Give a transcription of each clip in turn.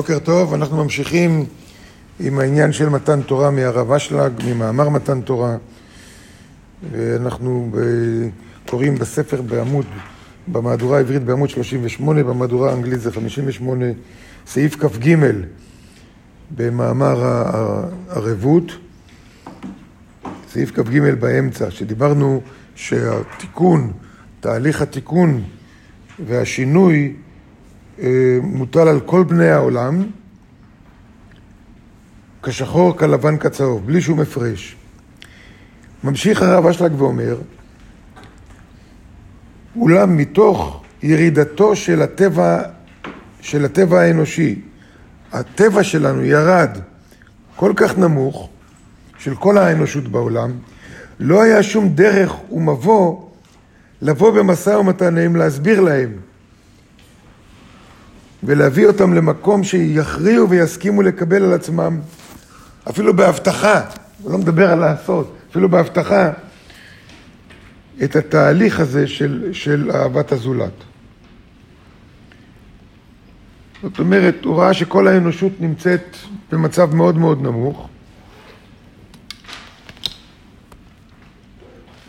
בוקר טוב, אנחנו ממשיכים עם העניין של מתן תורה מהרב אשלג, ממאמר מתן תורה. אנחנו קוראים בספר בעמוד, במהדורה העברית בעמוד 38, במהדורה האנגלית זה 58, סעיף כ"ג במאמר הערבות, סעיף כ"ג באמצע, שדיברנו שהתיקון, תהליך התיקון והשינוי מוטל על כל בני העולם, כשחור, כלבן, כצהוב, בלי שום הפרש. ממשיך הרב אשלג ואומר, אולם מתוך ירידתו של הטבע, של הטבע האנושי, הטבע שלנו ירד כל כך נמוך, של כל האנושות בעולם, לא היה שום דרך ומבוא לבוא במשא ומתן להם, להסביר להם ולהביא אותם למקום שיכריעו ויסכימו לקבל על עצמם, אפילו בהבטחה, לא מדבר על לעשות, אפילו בהבטחה, את התהליך הזה של, של אהבת הזולת. זאת אומרת, הוא ראה שכל האנושות נמצאת במצב מאוד מאוד נמוך.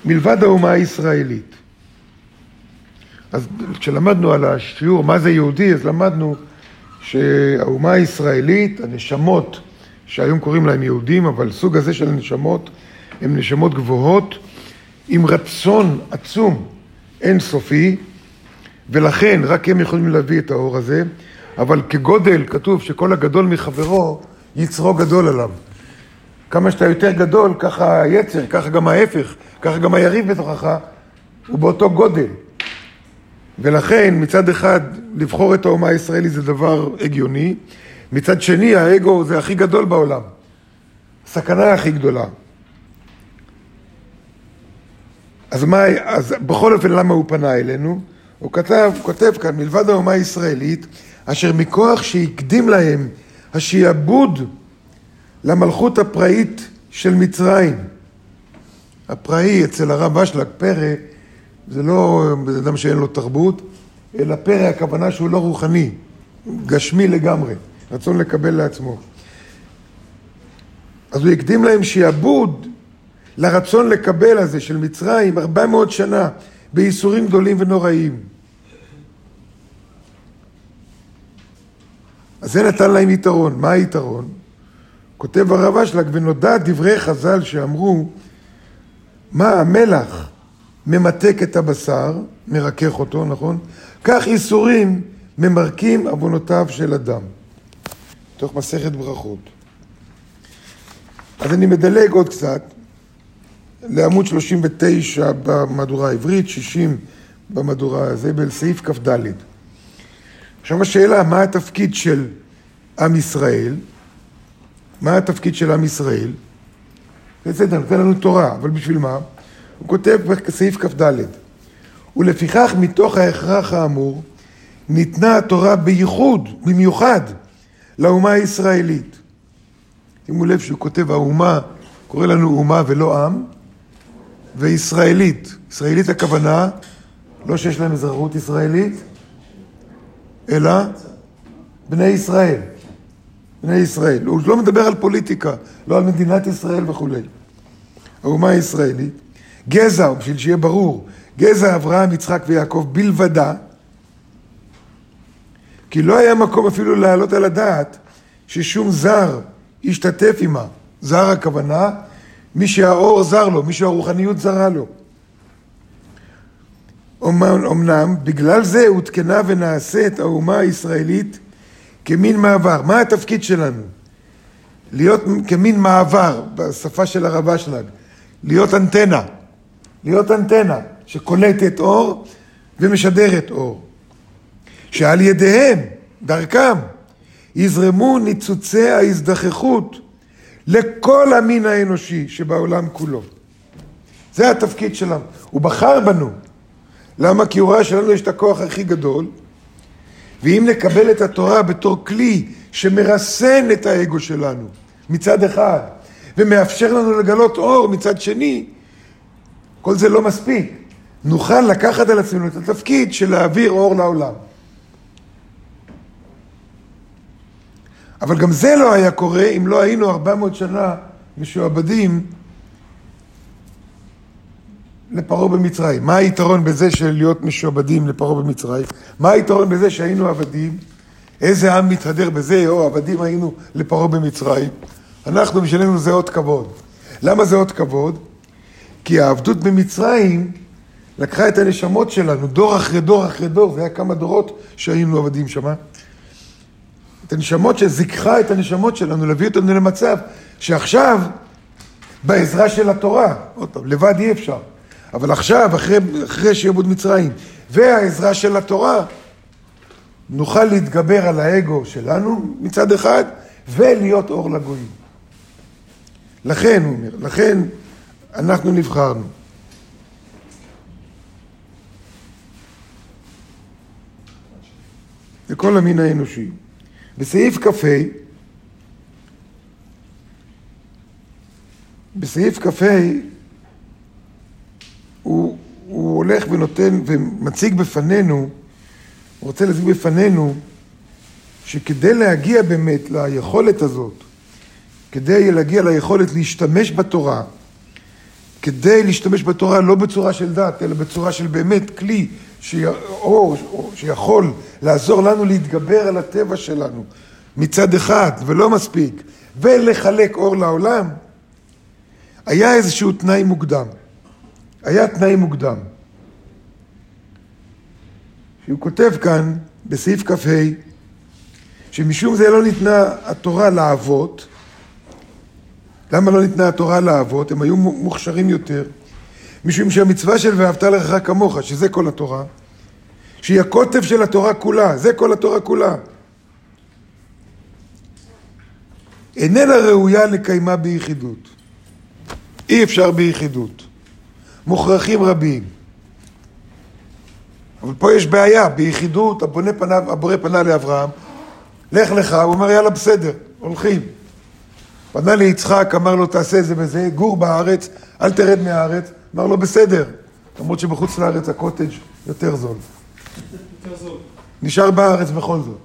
מלבד האומה הישראלית. אז כשלמדנו על השיעור מה זה יהודי, אז למדנו שהאומה הישראלית, הנשמות, שהיום קוראים להם יהודים, אבל סוג הזה של הנשמות, הן נשמות גבוהות, עם רצון עצום אינסופי, ולכן רק הם יכולים להביא את האור הזה, אבל כגודל, כתוב שכל הגדול מחברו, יצרו גדול עליו. כמה שאתה יותר גדול, ככה היצר, ככה גם ההפך, ככה גם היריב בתוכך, הוא באותו גודל. ולכן מצד אחד לבחור את האומה הישראלית זה דבר הגיוני, מצד שני האגו זה הכי גדול בעולם, הסכנה הכי גדולה. אז, מה, אז בכל אופן למה הוא פנה אלינו? הוא כתב, כותב כאן, מלבד האומה הישראלית, אשר מכוח שהקדים להם השעבוד למלכות הפראית של מצרים. הפראי אצל הרב אשלג, פרא, זה לא בן אדם שאין לו תרבות, אלא פרא הכוונה שהוא לא רוחני, גשמי לגמרי, רצון לקבל לעצמו. אז הוא הקדים להם שיעבוד לרצון לקבל הזה של מצרים ארבע מאות שנה בייסורים גדולים ונוראים. אז זה נתן להם יתרון. מה היתרון? כותב הרב אשלג, ונודע דברי חז"ל שאמרו, מה המלח ממתק את הבשר, מרכך אותו, נכון? כך ייסורים ממרקים עוונותיו של אדם. תוך מסכת ברכות. אז אני מדלג עוד קצת לעמוד 39 במהדורה העברית, 60 במהדורה הזה, בסעיף כ"ד. עכשיו השאלה, מה התפקיד של עם ישראל? מה התפקיד של עם ישראל? בסדר, נותן לנו תורה, אבל בשביל מה? הוא כותב בסעיף כ"ד: ולפיכך מתוך ההכרח האמור ניתנה התורה בייחוד, במיוחד, לאומה הישראלית. שימו לב שהוא כותב האומה, קורא לנו אומה ולא עם, וישראלית. ישראלית הכוונה, לא שיש להם אזרחות ישראלית, אלא בני ישראל. בני ישראל. הוא לא מדבר על פוליטיקה, לא על מדינת ישראל וכולי. האומה הישראלית. גזע, בשביל שיהיה ברור, גזע אברהם, יצחק ויעקב בלבדה, כי לא היה מקום אפילו להעלות על הדעת ששום זר ישתתף עימה. זר הכוונה, מי שהאור זר לו, מי שהרוחניות זרה לו. אמנם, בגלל זה הותקנה ונעשית האומה הישראלית כמין מעבר. מה התפקיד שלנו? להיות כמין מעבר, בשפה של הרב אשלג, להיות אנטנה. להיות אנטנה שקולטת אור ומשדרת אור. שעל ידיהם, דרכם, יזרמו ניצוצי ההזדחכות לכל המין האנושי שבעולם כולו. זה התפקיד שלנו. הוא בחר בנו. למה? כי הוא ראה שלנו יש את הכוח הכי גדול, ואם נקבל את התורה בתור כלי שמרסן את האגו שלנו מצד אחד, ומאפשר לנו לגלות אור מצד שני, כל זה לא מספיק. נוכל לקחת על עצמנו את התפקיד של להעביר אור לעולם. אבל גם זה לא היה קורה אם לא היינו 400 שנה משועבדים לפרעה במצרים. מה היתרון בזה של להיות משועבדים לפרעה במצרים? מה היתרון בזה שהיינו עבדים? איזה עם מתהדר בזה, או עבדים היינו לפרעה במצרים? אנחנו בשבילנו זה אות כבוד. למה זה אות כבוד? כי העבדות במצרים לקחה את הנשמות שלנו, דור אחרי דור אחרי דור, זה היה כמה דורות שהיינו עבדים שמה. את הנשמות שזיככה את הנשמות שלנו, להביא אותנו למצב שעכשיו, בעזרה של התורה, עוד פעם, לבד אי אפשר, אבל עכשיו, אחרי, אחרי שיעבוד מצרים, והעזרה של התורה, נוכל להתגבר על האגו שלנו מצד אחד, ולהיות אור לגויים. לכן, הוא אומר, לכן אנחנו נבחרנו. לכל המין האנושי. בסעיף כ"ה, בסעיף כ"ה הוא, הוא הולך ונותן ומציג בפנינו, הוא רוצה להציג בפנינו שכדי להגיע באמת ליכולת הזאת, כדי להגיע ליכולת להשתמש בתורה, כדי להשתמש בתורה לא בצורה של דת, אלא בצורה של באמת כלי או, או שיכול לעזור לנו להתגבר על הטבע שלנו מצד אחד, ולא מספיק, ולחלק אור לעולם, היה איזשהו תנאי מוקדם. היה תנאי מוקדם. שהוא כותב כאן בסעיף כ"ה, שמשום זה לא ניתנה התורה לאבות, למה לא ניתנה התורה לאבות? הם היו מוכשרים יותר. משום שהמצווה של ואהבת לרעך כמוך, שזה כל התורה, שהיא הקוטב של התורה כולה, זה כל התורה כולה. איננה ראויה לקיימה ביחידות. אי אפשר ביחידות. מוכרחים רבים. אבל פה יש בעיה, ביחידות הבונה פניו, הבורא פנה לאברהם, לך לך, הוא אומר יאללה בסדר, הולכים. פנה ליצחק, אמר לו תעשה זה וזה, גור בארץ, אל תרד מהארץ, אמר לו בסדר, למרות שבחוץ לארץ הקוטג' יותר זול. נשאר בארץ בכל זאת.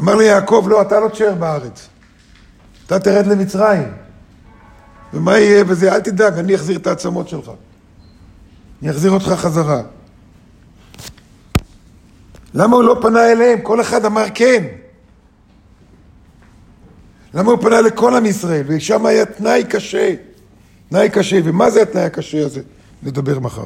אמר לי יעקב, לא, אתה לא תשאר בארץ. אתה תרד למצרים. ומה יהיה וזה, אל תדאג, אני אחזיר את העצמות שלך. אני אחזיר אותך חזרה. למה הוא לא פנה אליהם? כל אחד אמר כן. למה הוא פנה לכל עם ישראל? ושם היה תנאי קשה. תנאי קשה. ומה זה התנאי הקשה הזה? נדבר מחר.